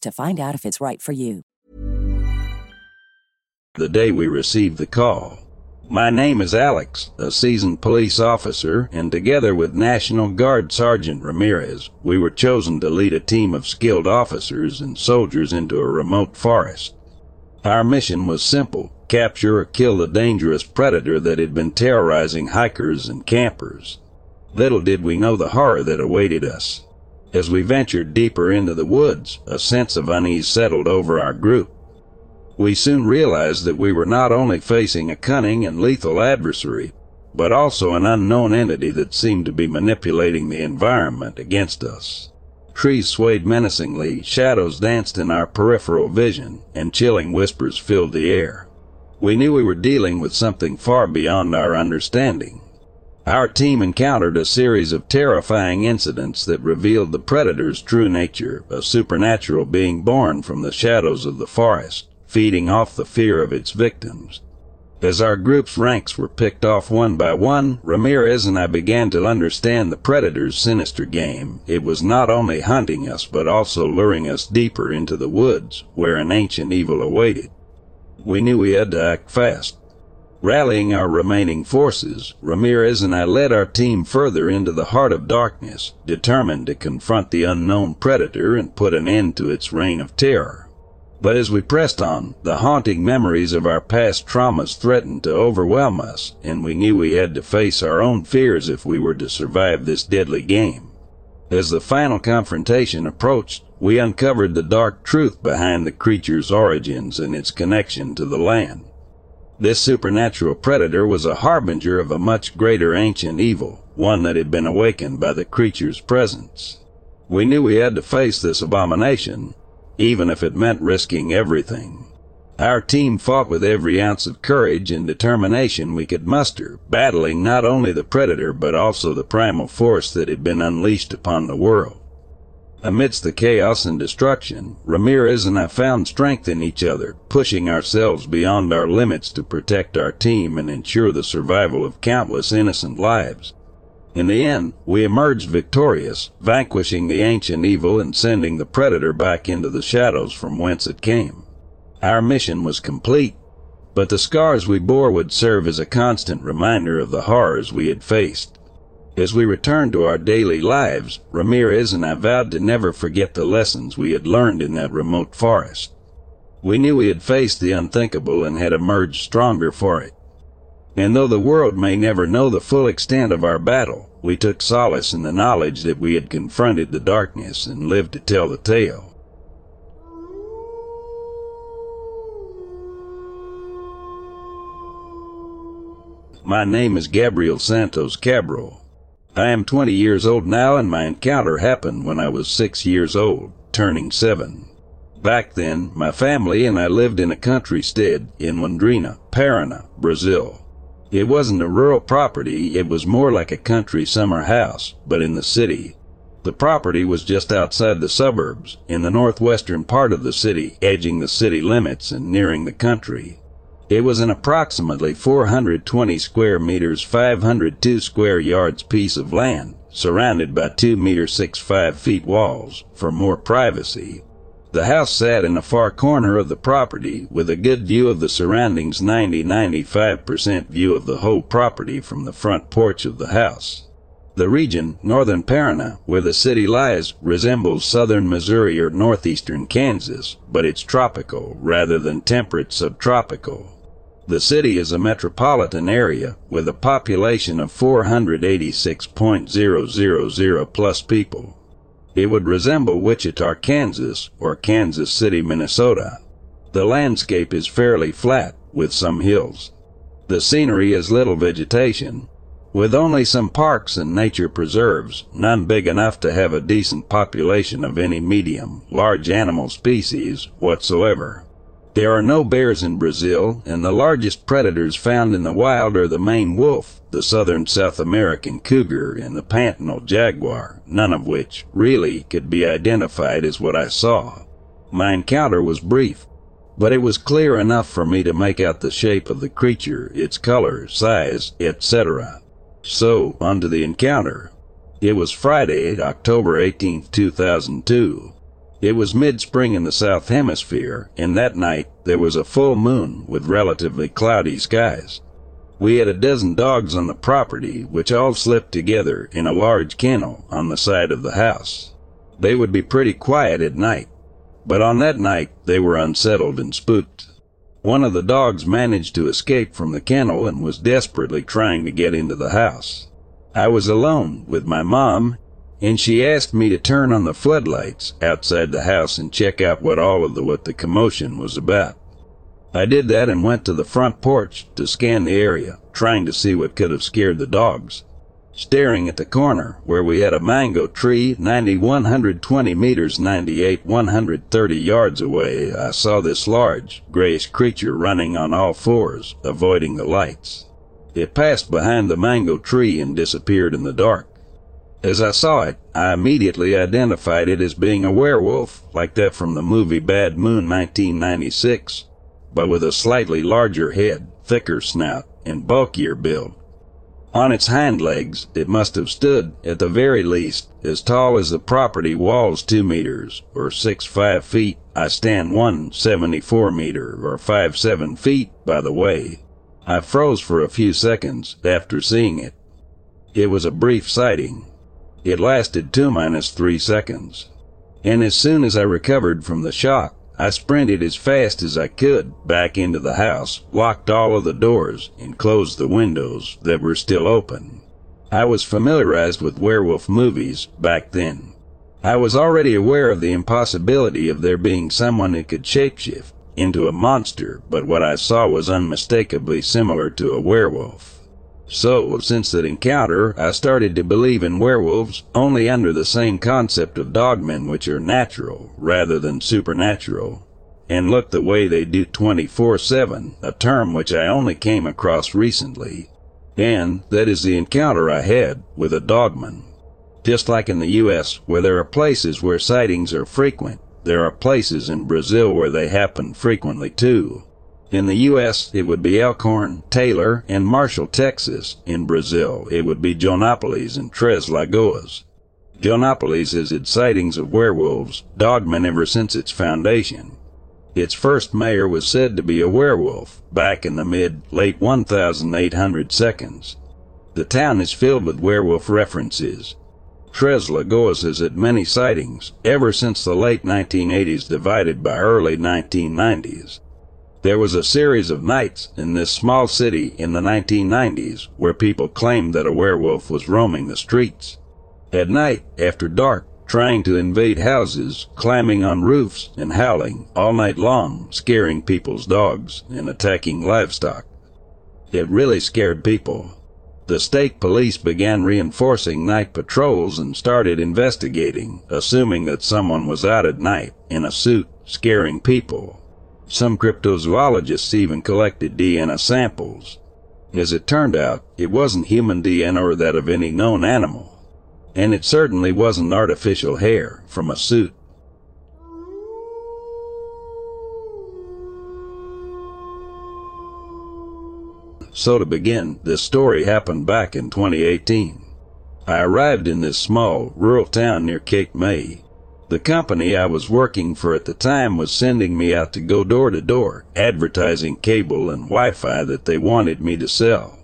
to find out if it's right for you. the day we received the call. My name is Alex, a seasoned police officer, and together with National Guard Sergeant Ramirez, we were chosen to lead a team of skilled officers and soldiers into a remote forest. Our mission was simple capture or kill the dangerous predator that had been terrorizing hikers and campers. Little did we know the horror that awaited us. As we ventured deeper into the woods, a sense of unease settled over our group. We soon realized that we were not only facing a cunning and lethal adversary, but also an unknown entity that seemed to be manipulating the environment against us. Trees swayed menacingly, shadows danced in our peripheral vision, and chilling whispers filled the air. We knew we were dealing with something far beyond our understanding. Our team encountered a series of terrifying incidents that revealed the predator's true nature, a supernatural being born from the shadows of the forest, feeding off the fear of its victims. As our group's ranks were picked off one by one, Ramirez and I began to understand the predator's sinister game. It was not only hunting us, but also luring us deeper into the woods, where an ancient evil awaited. We knew we had to act fast. Rallying our remaining forces, Ramirez and I led our team further into the heart of darkness, determined to confront the unknown predator and put an end to its reign of terror. But as we pressed on, the haunting memories of our past traumas threatened to overwhelm us, and we knew we had to face our own fears if we were to survive this deadly game. As the final confrontation approached, we uncovered the dark truth behind the creature's origins and its connection to the land. This supernatural predator was a harbinger of a much greater ancient evil, one that had been awakened by the creature's presence. We knew we had to face this abomination, even if it meant risking everything. Our team fought with every ounce of courage and determination we could muster, battling not only the predator but also the primal force that had been unleashed upon the world. Amidst the chaos and destruction, Ramirez and I found strength in each other, pushing ourselves beyond our limits to protect our team and ensure the survival of countless innocent lives. In the end, we emerged victorious, vanquishing the ancient evil and sending the predator back into the shadows from whence it came. Our mission was complete, but the scars we bore would serve as a constant reminder of the horrors we had faced. As we returned to our daily lives, Ramirez and I vowed to never forget the lessons we had learned in that remote forest. We knew we had faced the unthinkable and had emerged stronger for it. And though the world may never know the full extent of our battle, we took solace in the knowledge that we had confronted the darkness and lived to tell the tale. My name is Gabriel Santos Cabral. I am 20 years old now, and my encounter happened when I was six years old, turning seven. Back then, my family and I lived in a country stead in Londrina, Paraná, Brazil. It wasn't a rural property, it was more like a country summer house, but in the city. The property was just outside the suburbs, in the northwestern part of the city, edging the city limits and nearing the country. It was an approximately 420 square meters, 502 square yards piece of land, surrounded by 2 meter 6 5 feet walls, for more privacy. The house sat in a far corner of the property with a good view of the surroundings 90-95% view of the whole property from the front porch of the house. The region, northern Paraná, where the city lies, resembles southern Missouri or northeastern Kansas, but it's tropical rather than temperate subtropical. The city is a metropolitan area with a population of 486.000 plus people. It would resemble Wichita, Kansas, or Kansas City, Minnesota. The landscape is fairly flat, with some hills. The scenery is little vegetation, with only some parks and nature preserves, none big enough to have a decent population of any medium, large animal species whatsoever. There are no bears in Brazil, and the largest predators found in the wild are the maned wolf, the southern South American cougar, and the pantanal jaguar, none of which, really, could be identified as what I saw. My encounter was brief, but it was clear enough for me to make out the shape of the creature, its color, size, etc. So, on to the encounter. It was Friday, October 18, 2002. It was mid-spring in the south hemisphere, and that night there was a full moon with relatively cloudy skies. We had a dozen dogs on the property, which all slept together in a large kennel on the side of the house. They would be pretty quiet at night, but on that night they were unsettled and spooked. One of the dogs managed to escape from the kennel and was desperately trying to get into the house. I was alone with my mom and she asked me to turn on the floodlights outside the house and check out what all of the what the commotion was about. I did that and went to the front porch to scan the area, trying to see what could have scared the dogs. Staring at the corner where we had a mango tree 90 120 meters 98 130 yards away, I saw this large, grayish creature running on all fours, avoiding the lights. It passed behind the mango tree and disappeared in the dark. As I saw it, I immediately identified it as being a werewolf, like that from the movie Bad Moon 1996, but with a slightly larger head, thicker snout, and bulkier build. On its hind legs, it must have stood, at the very least, as tall as the property walls two meters, or six five feet. I stand one seventy-four meter, or five seven feet, by the way. I froze for a few seconds after seeing it. It was a brief sighting, it lasted two minus three seconds. And as soon as I recovered from the shock, I sprinted as fast as I could back into the house, locked all of the doors, and closed the windows that were still open. I was familiarized with werewolf movies back then. I was already aware of the impossibility of there being someone who could shapeshift, into a monster, but what I saw was unmistakably similar to a werewolf. So, since that encounter, I started to believe in werewolves only under the same concept of dogmen, which are natural rather than supernatural, and look the way they do 24 7, a term which I only came across recently. And that is the encounter I had with a dogman. Just like in the U.S., where there are places where sightings are frequent, there are places in Brazil where they happen frequently too. In the U.S., it would be Elkhorn, Taylor, and Marshall, Texas. In Brazil, it would be Joanópolis and Três Lagoas. Joanópolis has had sightings of werewolves, dogmen ever since its foundation. Its first mayor was said to be a werewolf back in the mid late 1800 seconds. The town is filled with werewolf references. Três Lagoas has had many sightings ever since the late 1980s divided by early 1990s. There was a series of nights in this small city in the 1990s where people claimed that a werewolf was roaming the streets. At night, after dark, trying to invade houses, climbing on roofs, and howling all night long, scaring people's dogs and attacking livestock. It really scared people. The state police began reinforcing night patrols and started investigating, assuming that someone was out at night in a suit scaring people. Some cryptozoologists even collected DNA samples. As it turned out, it wasn't human DNA or that of any known animal. And it certainly wasn't artificial hair from a suit. So to begin, this story happened back in 2018. I arrived in this small, rural town near Cape May. The company I was working for at the time was sending me out to go door to door, advertising cable and Wi-Fi that they wanted me to sell.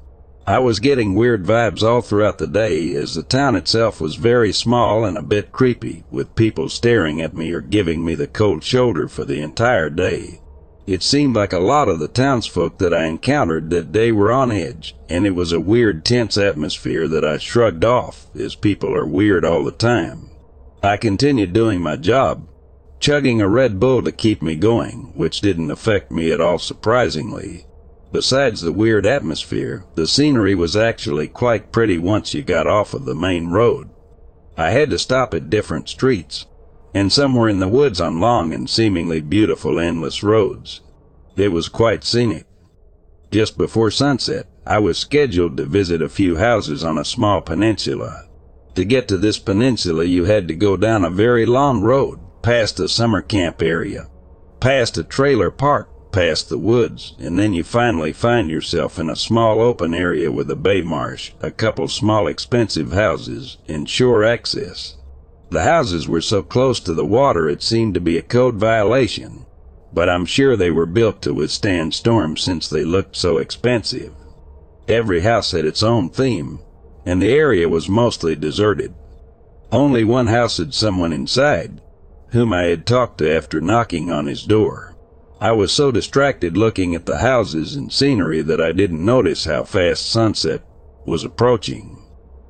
I was getting weird vibes all throughout the day as the town itself was very small and a bit creepy, with people staring at me or giving me the cold shoulder for the entire day. It seemed like a lot of the townsfolk that I encountered that day were on edge, and it was a weird, tense atmosphere that I shrugged off, as people are weird all the time. I continued doing my job, chugging a Red Bull to keep me going, which didn't affect me at all surprisingly. Besides the weird atmosphere, the scenery was actually quite pretty once you got off of the main road. I had to stop at different streets, and somewhere in the woods on long and seemingly beautiful endless roads. It was quite scenic. Just before sunset, I was scheduled to visit a few houses on a small peninsula. To get to this peninsula, you had to go down a very long road, past a summer camp area, past a trailer park, past the woods, and then you finally find yourself in a small open area with a bay marsh, a couple small expensive houses, and shore access. The houses were so close to the water it seemed to be a code violation, but I'm sure they were built to withstand storms since they looked so expensive. Every house had its own theme, and the area was mostly deserted. Only one house had someone inside, whom I had talked to after knocking on his door. I was so distracted looking at the houses and scenery that I didn't notice how fast sunset was approaching.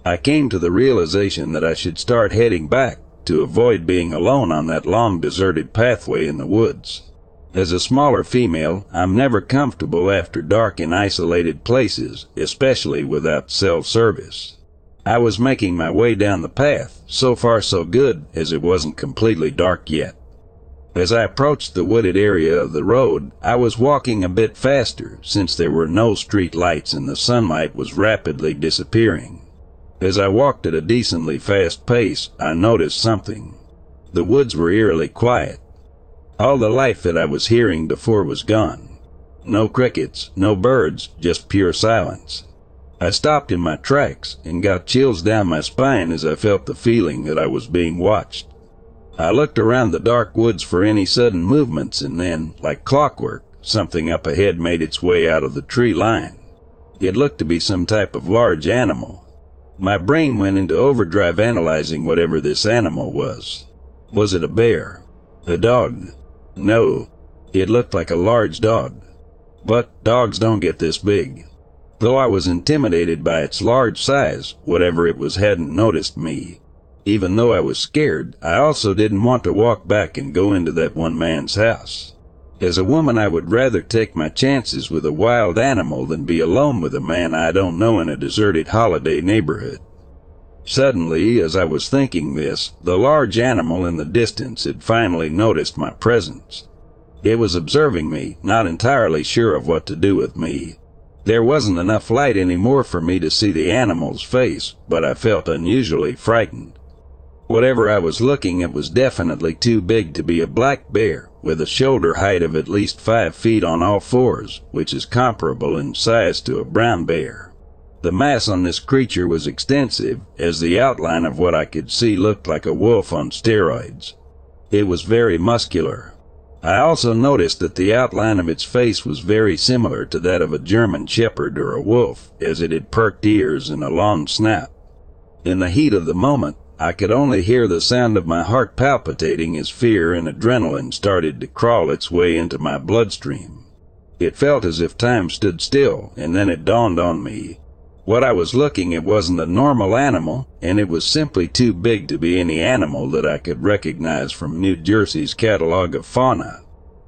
I came to the realization that I should start heading back to avoid being alone on that long deserted pathway in the woods. As a smaller female, I'm never comfortable after dark in isolated places, especially without cell service. I was making my way down the path, so far so good, as it wasn't completely dark yet. As I approached the wooded area of the road, I was walking a bit faster since there were no street lights and the sunlight was rapidly disappearing. As I walked at a decently fast pace, I noticed something. The woods were eerily quiet. All the life that I was hearing before was gone. No crickets, no birds, just pure silence. I stopped in my tracks and got chills down my spine as I felt the feeling that I was being watched. I looked around the dark woods for any sudden movements and then, like clockwork, something up ahead made its way out of the tree line. It looked to be some type of large animal, my brain went into overdrive analyzing whatever this animal was. Was it a bear? A dog? No, it looked like a large dog. But dogs don't get this big. Though I was intimidated by its large size, whatever it was hadn't noticed me. Even though I was scared, I also didn't want to walk back and go into that one man's house. As a woman, I would rather take my chances with a wild animal than be alone with a man I don't know in a deserted holiday neighborhood. Suddenly, as I was thinking this, the large animal in the distance had finally noticed my presence. It was observing me, not entirely sure of what to do with me. There wasn't enough light anymore for me to see the animal's face, but I felt unusually frightened. Whatever I was looking at was definitely too big to be a black bear, with a shoulder height of at least five feet on all fours, which is comparable in size to a brown bear. The mass on this creature was extensive, as the outline of what I could see looked like a wolf on steroids. It was very muscular. I also noticed that the outline of its face was very similar to that of a German shepherd or a wolf, as it had perked ears and a long snout. In the heat of the moment, I could only hear the sound of my heart palpitating as fear and adrenaline started to crawl its way into my bloodstream. It felt as if time stood still, and then it dawned on me. What I was looking at wasn't a normal animal, and it was simply too big to be any animal that I could recognize from New Jersey's catalog of fauna.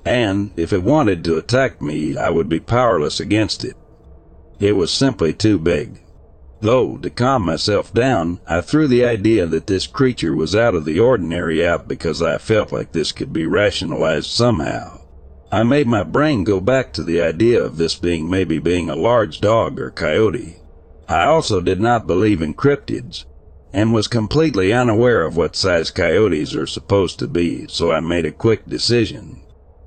And if it wanted to attack me, I would be powerless against it. It was simply too big. Though, to calm myself down, I threw the idea that this creature was out of the ordinary out because I felt like this could be rationalized somehow. I made my brain go back to the idea of this being maybe being a large dog or coyote. I also did not believe in cryptids, and was completely unaware of what size coyotes are supposed to be, so I made a quick decision.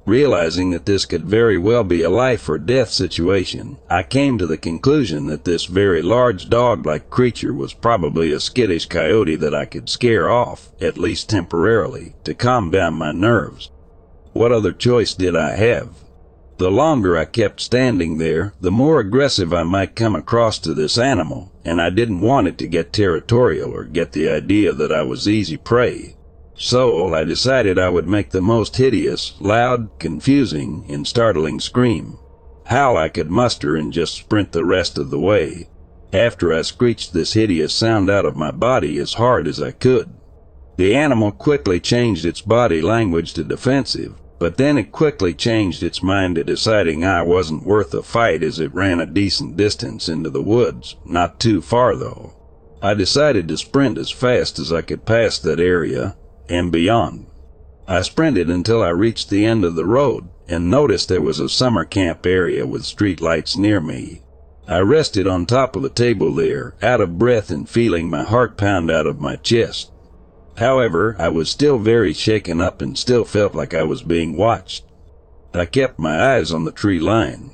Realizing that this could very well be a life or death situation, I came to the conclusion that this very large dog-like creature was probably a skittish coyote that I could scare off, at least temporarily, to calm down my nerves. What other choice did I have? The longer I kept standing there, the more aggressive I might come across to this animal, and I didn't want it to get territorial or get the idea that I was easy prey. So I decided I would make the most hideous, loud, confusing, and startling scream. How I could muster and just sprint the rest of the way. After I screeched this hideous sound out of my body as hard as I could. The animal quickly changed its body language to defensive, but then it quickly changed its mind to deciding I wasn't worth a fight as it ran a decent distance into the woods, not too far though. I decided to sprint as fast as I could past that area, and beyond. I sprinted until I reached the end of the road and noticed there was a summer camp area with street lights near me. I rested on top of the table there, out of breath and feeling my heart pound out of my chest. However, I was still very shaken up and still felt like I was being watched. I kept my eyes on the tree line.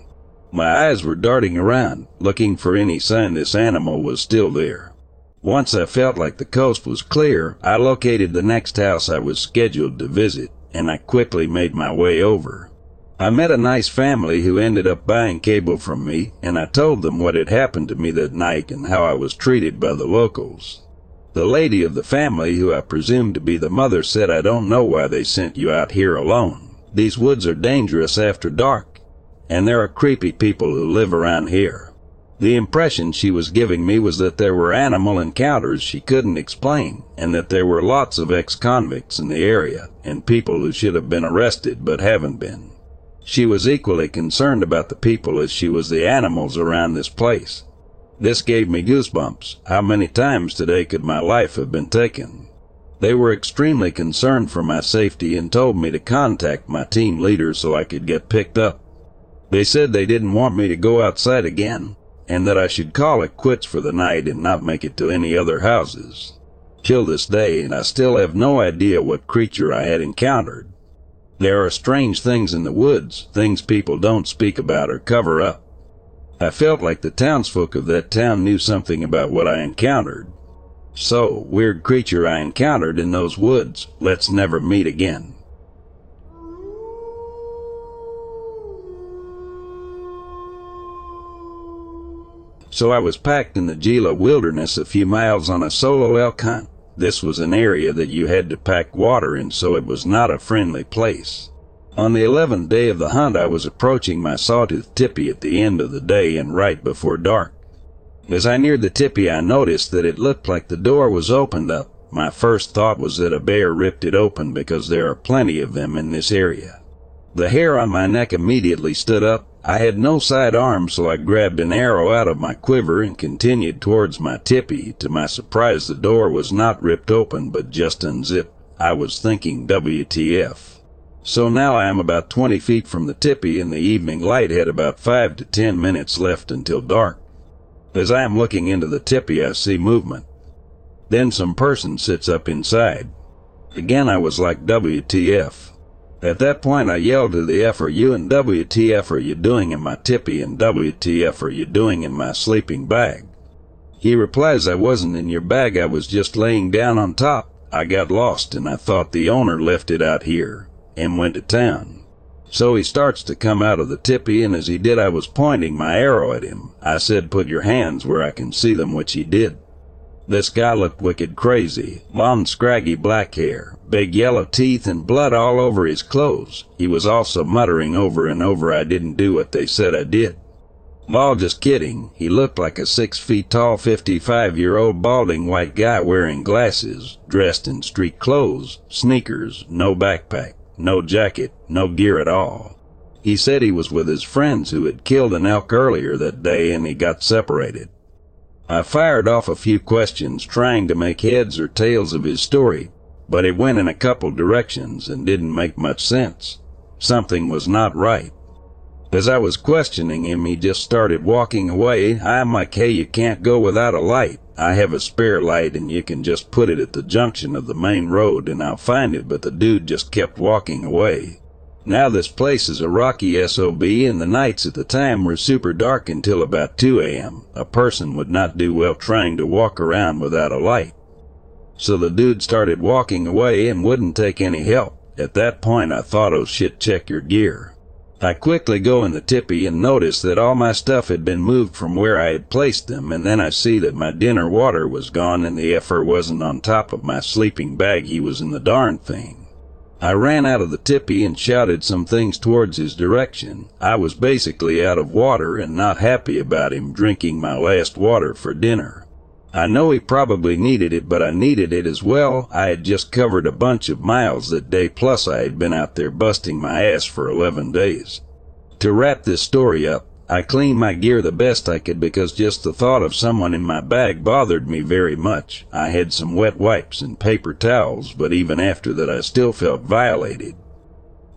My eyes were darting around, looking for any sign this animal was still there. Once I felt like the coast was clear, I located the next house I was scheduled to visit, and I quickly made my way over. I met a nice family who ended up buying cable from me, and I told them what had happened to me that night and how I was treated by the locals. The lady of the family, who I presumed to be the mother, said, I don't know why they sent you out here alone. These woods are dangerous after dark, and there are creepy people who live around here. The impression she was giving me was that there were animal encounters she couldn't explain, and that there were lots of ex-convicts in the area, and people who should have been arrested but haven't been. She was equally concerned about the people as she was the animals around this place. This gave me goosebumps. How many times today could my life have been taken? They were extremely concerned for my safety and told me to contact my team leader so I could get picked up. They said they didn't want me to go outside again, and that I should call it quits for the night and not make it to any other houses. Till this day, and I still have no idea what creature I had encountered. There are strange things in the woods, things people don't speak about or cover up. I felt like the townsfolk of that town knew something about what I encountered. So, weird creature I encountered in those woods, let's never meet again. so I was packed in the Gila wilderness a few miles on a solo elk hunt. This was an area that you had to pack water in, so it was not a friendly place. On the eleventh day of the hunt, I was approaching my sawtooth tippy at the end of the day and right before dark. As I neared the tippy, I noticed that it looked like the door was opened up. My first thought was that a bear ripped it open because there are plenty of them in this area. The hair on my neck immediately stood up. I had no side arms, so I grabbed an arrow out of my quiver and continued towards my tippy. To my surprise, the door was not ripped open, but just unzipped. I was thinking WTF. So now I am about 20 feet from the tippy and the evening light had about 5 to 10 minutes left until dark. As I am looking into the tippy, I see movement. Then some person sits up inside. Again, I was like, WTF. At that point, I yelled to the F, are you and WTF are you doing in my tippy and WTF are you doing in my sleeping bag? He replies, I wasn't in your bag, I was just laying down on top. I got lost and I thought the owner left it out here and went to town. So he starts to come out of the tippy, and as he did, I was pointing my arrow at him. I said, Put your hands where I can see them, which he did. This guy looked wicked crazy. Long, scraggy black hair, big yellow teeth, and blood all over his clothes. He was also muttering over and over, I didn't do what they said I did. All just kidding. He looked like a six feet tall, 55 year old balding white guy wearing glasses, dressed in street clothes, sneakers, no backpack no jacket, no gear at all. He said he was with his friends who had killed an elk earlier that day and he got separated. I fired off a few questions trying to make heads or tails of his story, but it went in a couple directions and didn't make much sense. Something was not right. As I was questioning him, he just started walking away. I'm like, hey, you can't go without a light. I have a spare light and you can just put it at the junction of the main road and I'll find it, but the dude just kept walking away. Now this place is a rocky SOB and the nights at the time were super dark until about 2 a.m. A person would not do well trying to walk around without a light. So the dude started walking away and wouldn't take any help. At that point I thought, oh shit, check your gear. I quickly go in the tippy and notice that all my stuff had been moved from where I had placed them, and then I see that my dinner water was gone and the effer wasn't on top of my sleeping bag, he was in the darn thing. I ran out of the tippy and shouted some things towards his direction. I was basically out of water and not happy about him drinking my last water for dinner. I know he probably needed it, but I needed it as well. I had just covered a bunch of miles that day, plus I had been out there busting my ass for 11 days. To wrap this story up, I cleaned my gear the best I could because just the thought of someone in my bag bothered me very much. I had some wet wipes and paper towels, but even after that I still felt violated.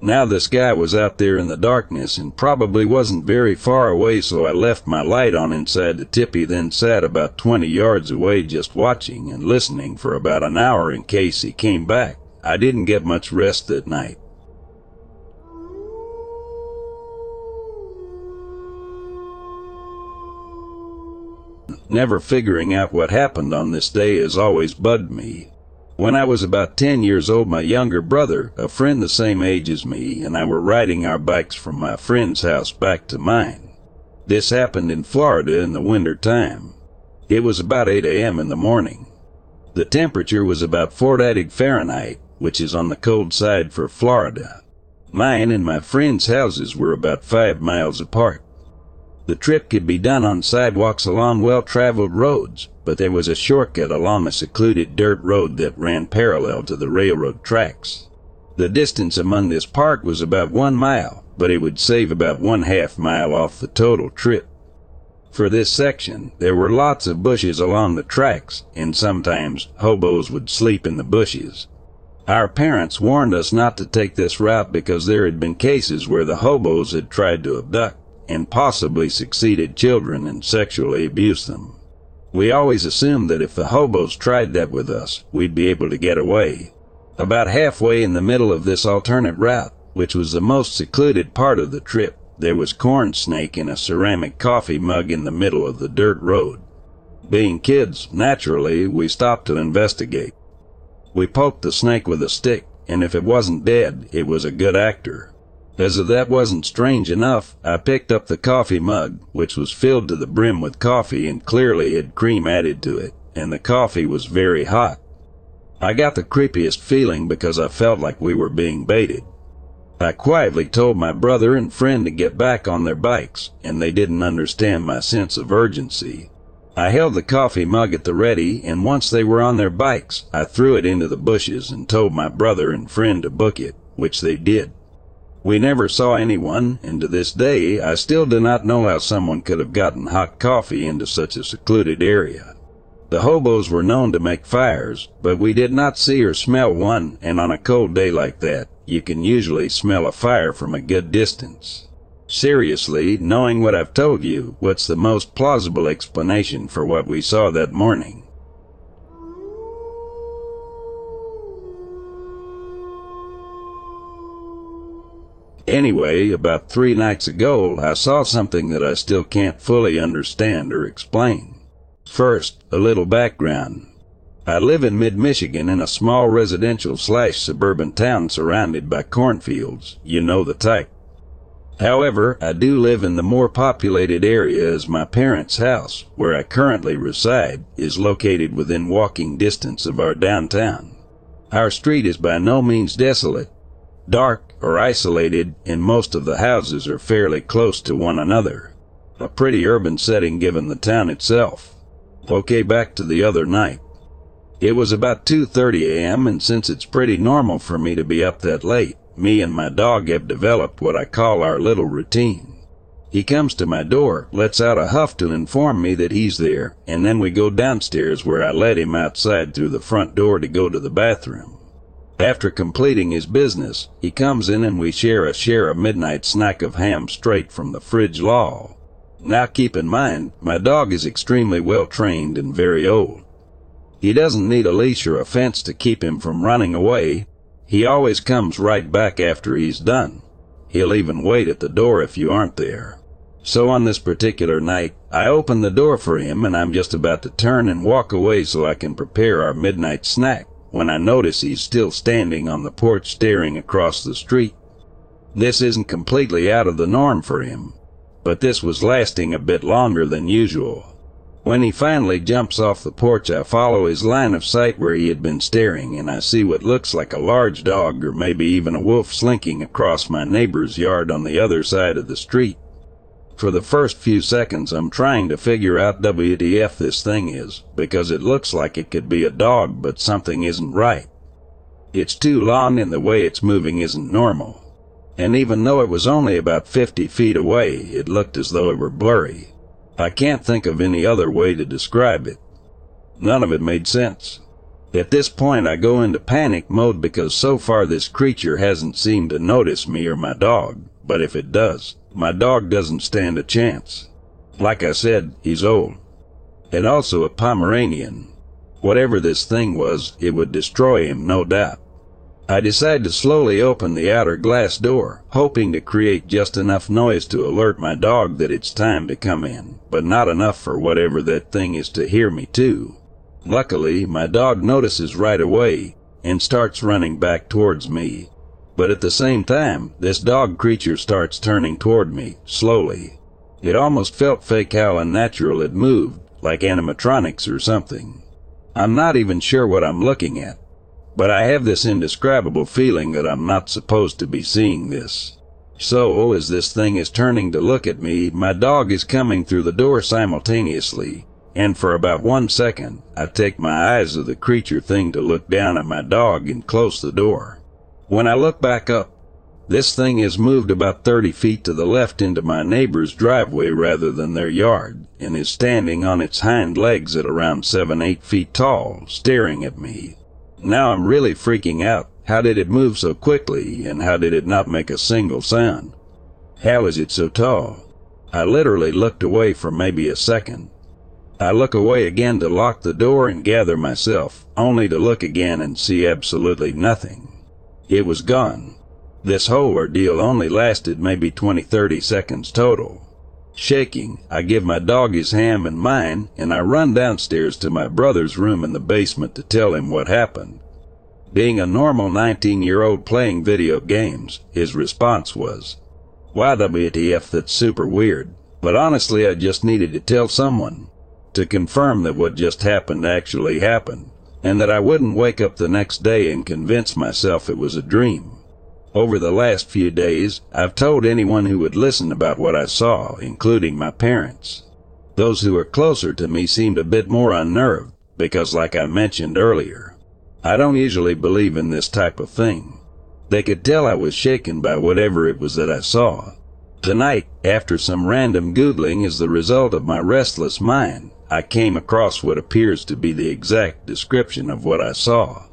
Now this guy was out there in the darkness and probably wasn't very far away, so I left my light on inside the tippy, then sat about 20 yards away just watching and listening for about an hour in case he came back. I didn't get much rest that night. Never figuring out what happened on this day has always bugged me. When I was about 10 years old, my younger brother, a friend the same age as me, and I were riding our bikes from my friend's house back to mine. This happened in Florida in the winter time. It was about 8 a.m. in the morning. The temperature was about 40 Fahrenheit, which is on the cold side for Florida. Mine and my friend's houses were about five miles apart. The trip could be done on sidewalks along well-traveled roads, but there was a shortcut along a secluded dirt road that ran parallel to the railroad tracks. The distance among this park was about one mile, but it would save about one half mile off the total trip. For this section, there were lots of bushes along the tracks, and sometimes hobos would sleep in the bushes. Our parents warned us not to take this route because there had been cases where the hobos had tried to abduct and possibly succeeded children and sexually abused them. We always assumed that if the hobos tried that with us, we'd be able to get away. About halfway in the middle of this alternate route, which was the most secluded part of the trip, there was corn snake in a ceramic coffee mug in the middle of the dirt road. Being kids, naturally, we stopped to investigate. We poked the snake with a stick, and if it wasn't dead, it was a good actor. As if that wasn't strange enough, I picked up the coffee mug, which was filled to the brim with coffee and clearly had cream added to it, and the coffee was very hot. I got the creepiest feeling because I felt like we were being baited. I quietly told my brother and friend to get back on their bikes, and they didn't understand my sense of urgency. I held the coffee mug at the ready, and once they were on their bikes, I threw it into the bushes and told my brother and friend to book it, which they did. We never saw anyone, and to this day I still do not know how someone could have gotten hot coffee into such a secluded area. The hobos were known to make fires, but we did not see or smell one, and on a cold day like that, you can usually smell a fire from a good distance. Seriously, knowing what I've told you, what's the most plausible explanation for what we saw that morning? Anyway, about three nights ago, I saw something that I still can't fully understand or explain. First, a little background. I live in mid-Michigan in a small residential slash suburban town surrounded by cornfields. You know the type. However, I do live in the more populated area as my parents' house, where I currently reside, is located within walking distance of our downtown. Our street is by no means desolate, dark, or isolated, and most of the houses are fairly close to one another. A pretty urban setting given the town itself. Okay, back to the other night. It was about 2.30 a.m., and since it's pretty normal for me to be up that late, me and my dog have developed what I call our little routine. He comes to my door, lets out a huff to inform me that he's there, and then we go downstairs where I let him outside through the front door to go to the bathroom. After completing his business, he comes in and we share a share of midnight snack of ham straight from the fridge law. Now keep in mind, my dog is extremely well trained and very old. He doesn't need a leash or a fence to keep him from running away. He always comes right back after he's done. He'll even wait at the door if you aren't there. So on this particular night, I open the door for him and I'm just about to turn and walk away so I can prepare our midnight snack when I notice he's still standing on the porch staring across the street. This isn't completely out of the norm for him but this was lasting a bit longer than usual. When he finally jumps off the porch, I follow his line of sight where he had been staring, and I see what looks like a large dog or maybe even a wolf slinking across my neighbor's yard on the other side of the street. For the first few seconds, I'm trying to figure out WTF this thing is, because it looks like it could be a dog, but something isn't right. It's too long and the way it's moving isn't normal and even though it was only about 50 feet away, it looked as though it were blurry. I can't think of any other way to describe it. None of it made sense. At this point, I go into panic mode because so far this creature hasn't seemed to notice me or my dog, but if it does, my dog doesn't stand a chance. Like I said, he's old. And also a Pomeranian. Whatever this thing was, it would destroy him, no doubt. I decide to slowly open the outer glass door, hoping to create just enough noise to alert my dog that it's time to come in, but not enough for whatever that thing is to hear me too. Luckily, my dog notices right away and starts running back towards me. But at the same time, this dog creature starts turning toward me, slowly. It almost felt fake how unnatural it moved, like animatronics or something. I'm not even sure what I'm looking at, but I have this indescribable feeling that I'm not supposed to be seeing this. So, oh, as this thing is turning to look at me, my dog is coming through the door simultaneously, and for about one second, I take my eyes of the creature thing to look down at my dog and close the door. When I look back up, this thing has moved about 30 feet to the left into my neighbor's driveway rather than their yard, and is standing on its hind legs at around 7-8 feet tall, staring at me. Now I'm really freaking out. How did it move so quickly, and how did it not make a single sound? How is it so tall? I literally looked away for maybe a second. I look away again to lock the door and gather myself, only to look again and see absolutely nothing. It was gone. This whole ordeal only lasted maybe 20-30 seconds total. Shaking, I give my dog his ham and mine, and I run downstairs to my brother's room in the basement to tell him what happened. Being a normal 19-year-old playing video games, his response was, Why the WTF, that's super weird. But honestly, I just needed to tell someone to confirm that what just happened actually happened, and that I wouldn't wake up the next day and convince myself it was a dream. Over the last few days, I've told anyone who would listen about what I saw, including my parents. Those who are closer to me seemed a bit more unnerved, because like I mentioned earlier, I don't usually believe in this type of thing. They could tell I was shaken by whatever it was that I saw. Tonight, after some random googling as the result of my restless mind, I came across what appears to be the exact description of what I saw.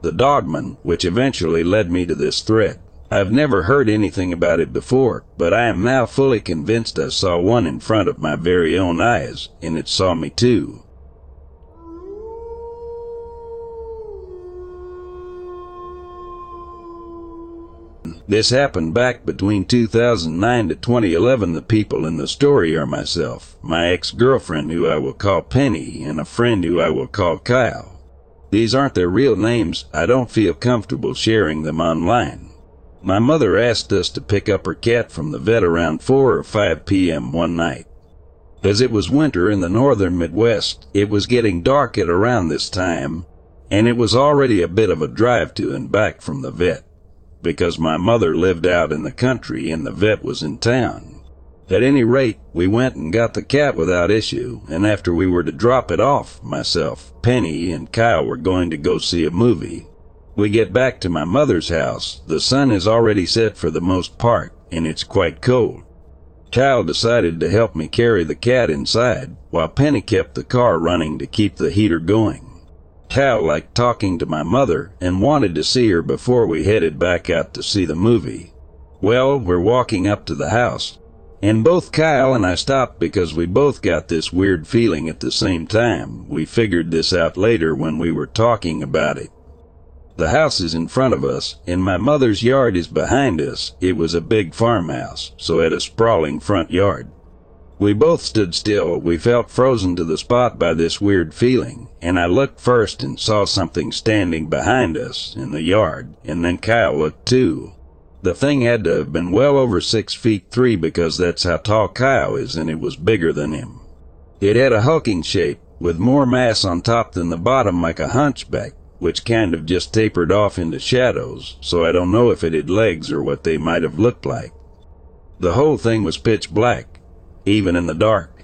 The dogman, which eventually led me to this threat. I've never heard anything about it before, but I am now fully convinced I saw one in front of my very own eyes, and it saw me too. This happened back between 2009 to 2011. The people in the story are myself, my ex-girlfriend who I will call Penny, and a friend who I will call Kyle. These aren't their real names. I don't feel comfortable sharing them online. My mother asked us to pick up her cat from the vet around 4 or 5 p.m. one night. As it was winter in the northern Midwest, it was getting dark at around this time, and it was already a bit of a drive to and back from the vet because my mother lived out in the country and the vet was in town. At any rate, we went and got the cat without issue, and after we were to drop it off, myself, Penny, and Kyle were going to go see a movie. We get back to my mother's house. The sun is already set for the most part, and it's quite cold. Kyle decided to help me carry the cat inside, while Penny kept the car running to keep the heater going. Cal liked talking to my mother and wanted to see her before we headed back out to see the movie. Well, we're walking up to the house, and both Kyle and I stopped because we both got this weird feeling at the same time. We figured this out later when we were talking about it. The house is in front of us, and my mother's yard is behind us. It was a big farmhouse, so had a sprawling front yard. We both stood still. We felt frozen to the spot by this weird feeling, and I looked first and saw something standing behind us in the yard, and then Kyle looked too. The thing had to have been well over six feet three because that's how tall Kyle is, and it was bigger than him. It had a hulking shape, with more mass on top than the bottom like a hunchback, which kind of just tapered off into shadows, so I don't know if it had legs or what they might have looked like. The whole thing was pitch black, even in the dark.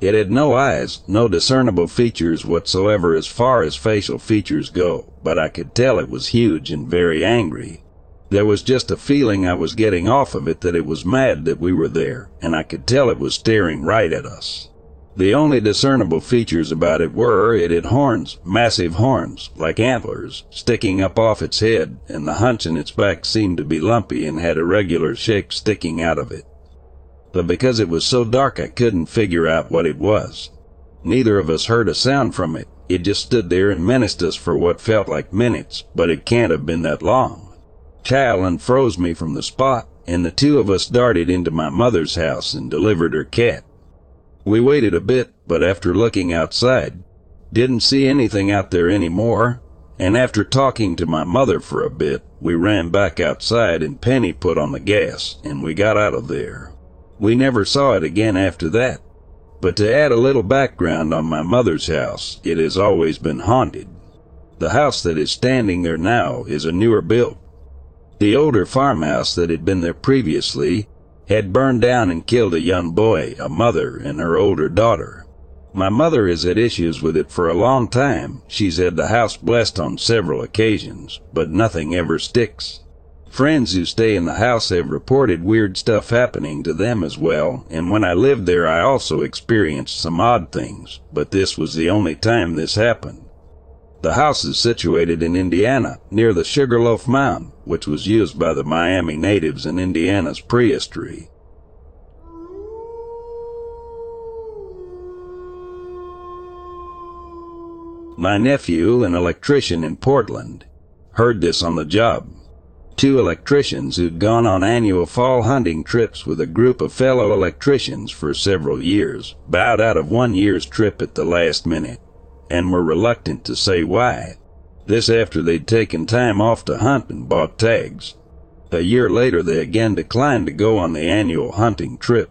It had no eyes, no discernible features whatsoever as far as facial features go, but I could tell it was huge and very angry. There was just a feeling I was getting off of it that it was mad that we were there, and I could tell it was staring right at us. The only discernible features about it were it had horns, massive horns, like antlers, sticking up off its head, and the hunch in its back seemed to be lumpy and had irregular shapes sticking out of it but because it was so dark I couldn't figure out what it was. Neither of us heard a sound from it. It just stood there and menaced us for what felt like minutes, but it can't have been that long. Kyle unfroze me from the spot, and the two of us darted into my mother's house and delivered her cat. We waited a bit, but after looking outside, didn't see anything out there anymore, and after talking to my mother for a bit, we ran back outside and Penny put on the gas, and we got out of there. We never saw it again after that. But to add a little background on my mother's house, it has always been haunted. The house that is standing there now is a newer build. The older farmhouse that had been there previously had burned down and killed a young boy, a mother, and her older daughter. My mother has had issues with it for a long time. She's had the house blessed on several occasions, but nothing ever sticks. Friends who stay in the house have reported weird stuff happening to them as well, and when I lived there I also experienced some odd things, but this was the only time this happened. The house is situated in Indiana, near the Sugarloaf Mound, which was used by the Miami natives in Indiana's prehistory. My nephew, an electrician in Portland, heard this on the job two electricians who'd gone on annual fall hunting trips with a group of fellow electricians for several years, bowed out of one year's trip at the last minute, and were reluctant to say why. This after they'd taken time off to hunt and bought tags. A year later, they again declined to go on the annual hunting trip.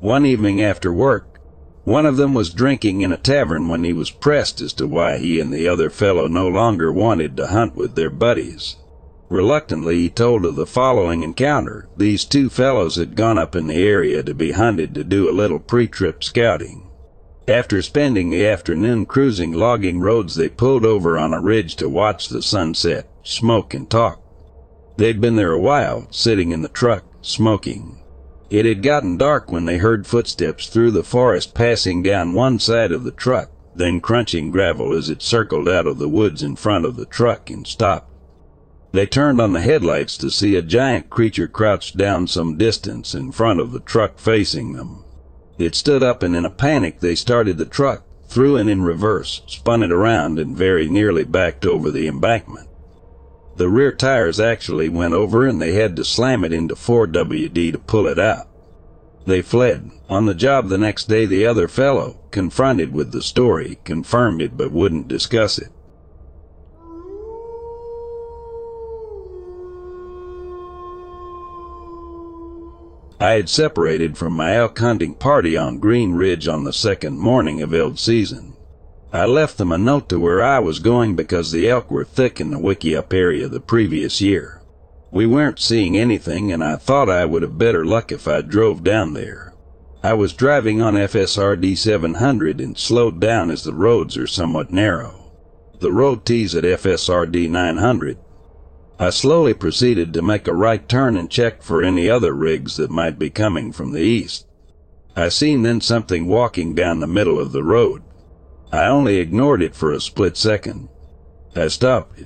One evening after work, one of them was drinking in a tavern when he was pressed as to why he and the other fellow no longer wanted to hunt with their buddies. Reluctantly, he told of the following encounter. These two fellows had gone up in the area to be hunted to do a little pre-trip scouting. After spending the afternoon cruising logging roads, they pulled over on a ridge to watch the sunset, smoke, and talk. They'd been there a while, sitting in the truck, smoking. It had gotten dark when they heard footsteps through the forest passing down one side of the truck, then crunching gravel as it circled out of the woods in front of the truck and stopped. They turned on the headlights to see a giant creature crouched down some distance in front of the truck facing them. It stood up and in a panic they started the truck, threw it in reverse, spun it around and very nearly backed over the embankment. The rear tires actually went over and they had to slam it into 4WD to pull it out. They fled. On the job the next day, the other fellow, confronted with the story, confirmed it but wouldn't discuss it. I had separated from my elk hunting party on Green Ridge on the second morning of elk season. I left them a note to where I was going because the elk were thick in the Wickiup area the previous year. We weren't seeing anything and I thought I would have better luck if I drove down there. I was driving on FSRD 700 and slowed down as the roads are somewhat narrow. The road tees at FSRD 900. I slowly proceeded to make a right turn and check for any other rigs that might be coming from the east. I seen then something walking down the middle of the road. I only ignored it for a split second. I stopped,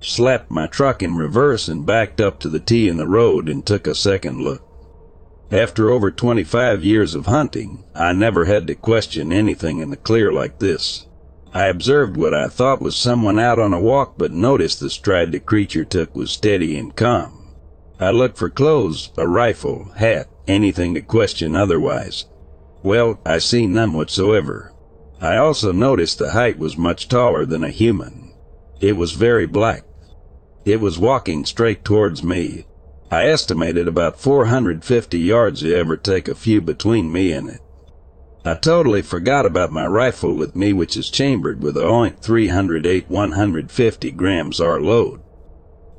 slapped my truck in reverse and backed up to the T in the road and took a second look. After over 25 years of hunting, I never had to question anything in the clear like this. I observed what I thought was someone out on a walk, but noticed the stride the creature took was steady and calm. I looked for clothes, a rifle, hat, anything to question otherwise. Well, I see none whatsoever. I also noticed the height was much taller than a human. It was very black. It was walking straight towards me. I estimated about 450 yards if ever take a few between me and it. I totally forgot about my rifle with me which is chambered with a .308 150 grams R load.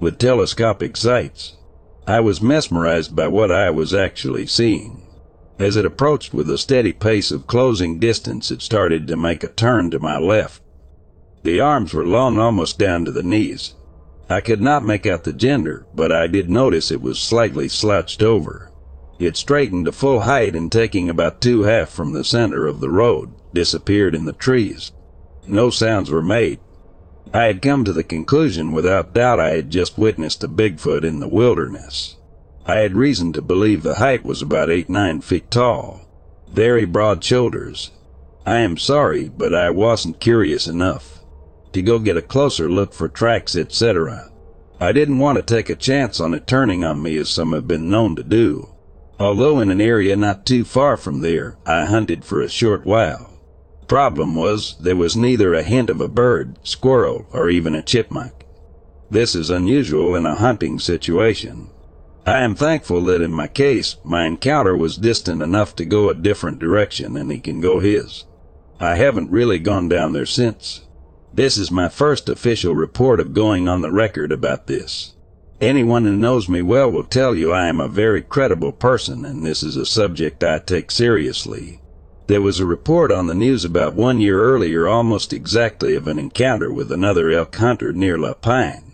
With telescopic sights. I was mesmerized by what I was actually seeing. As it approached with a steady pace of closing distance, it started to make a turn to my left. The arms were long almost down to the knees. I could not make out the gender, but I did notice it was slightly slouched over. It straightened to full height and taking about two half from the center of the road, disappeared in the trees. No sounds were made. I had come to the conclusion without doubt I had just witnessed a Bigfoot in the wilderness. I had reason to believe the height was about eight, nine feet tall. Very broad shoulders. I am sorry, but I wasn't curious enough to go get a closer look for tracks, etc. I didn't want to take a chance on it turning on me as some have been known to do. Although in an area not too far from there, I hunted for a short while. Problem was, there was neither a hint of a bird, squirrel, or even a chipmunk. This is unusual in a hunting situation. I am thankful that in my case, my encounter was distant enough to go a different direction and he can go his. I haven't really gone down there since. This is my first official report of going on the record about this. Anyone who knows me well will tell you I am a very credible person and this is a subject I take seriously. There was a report on the news about one year earlier almost exactly of an encounter with another elk hunter near La Pine.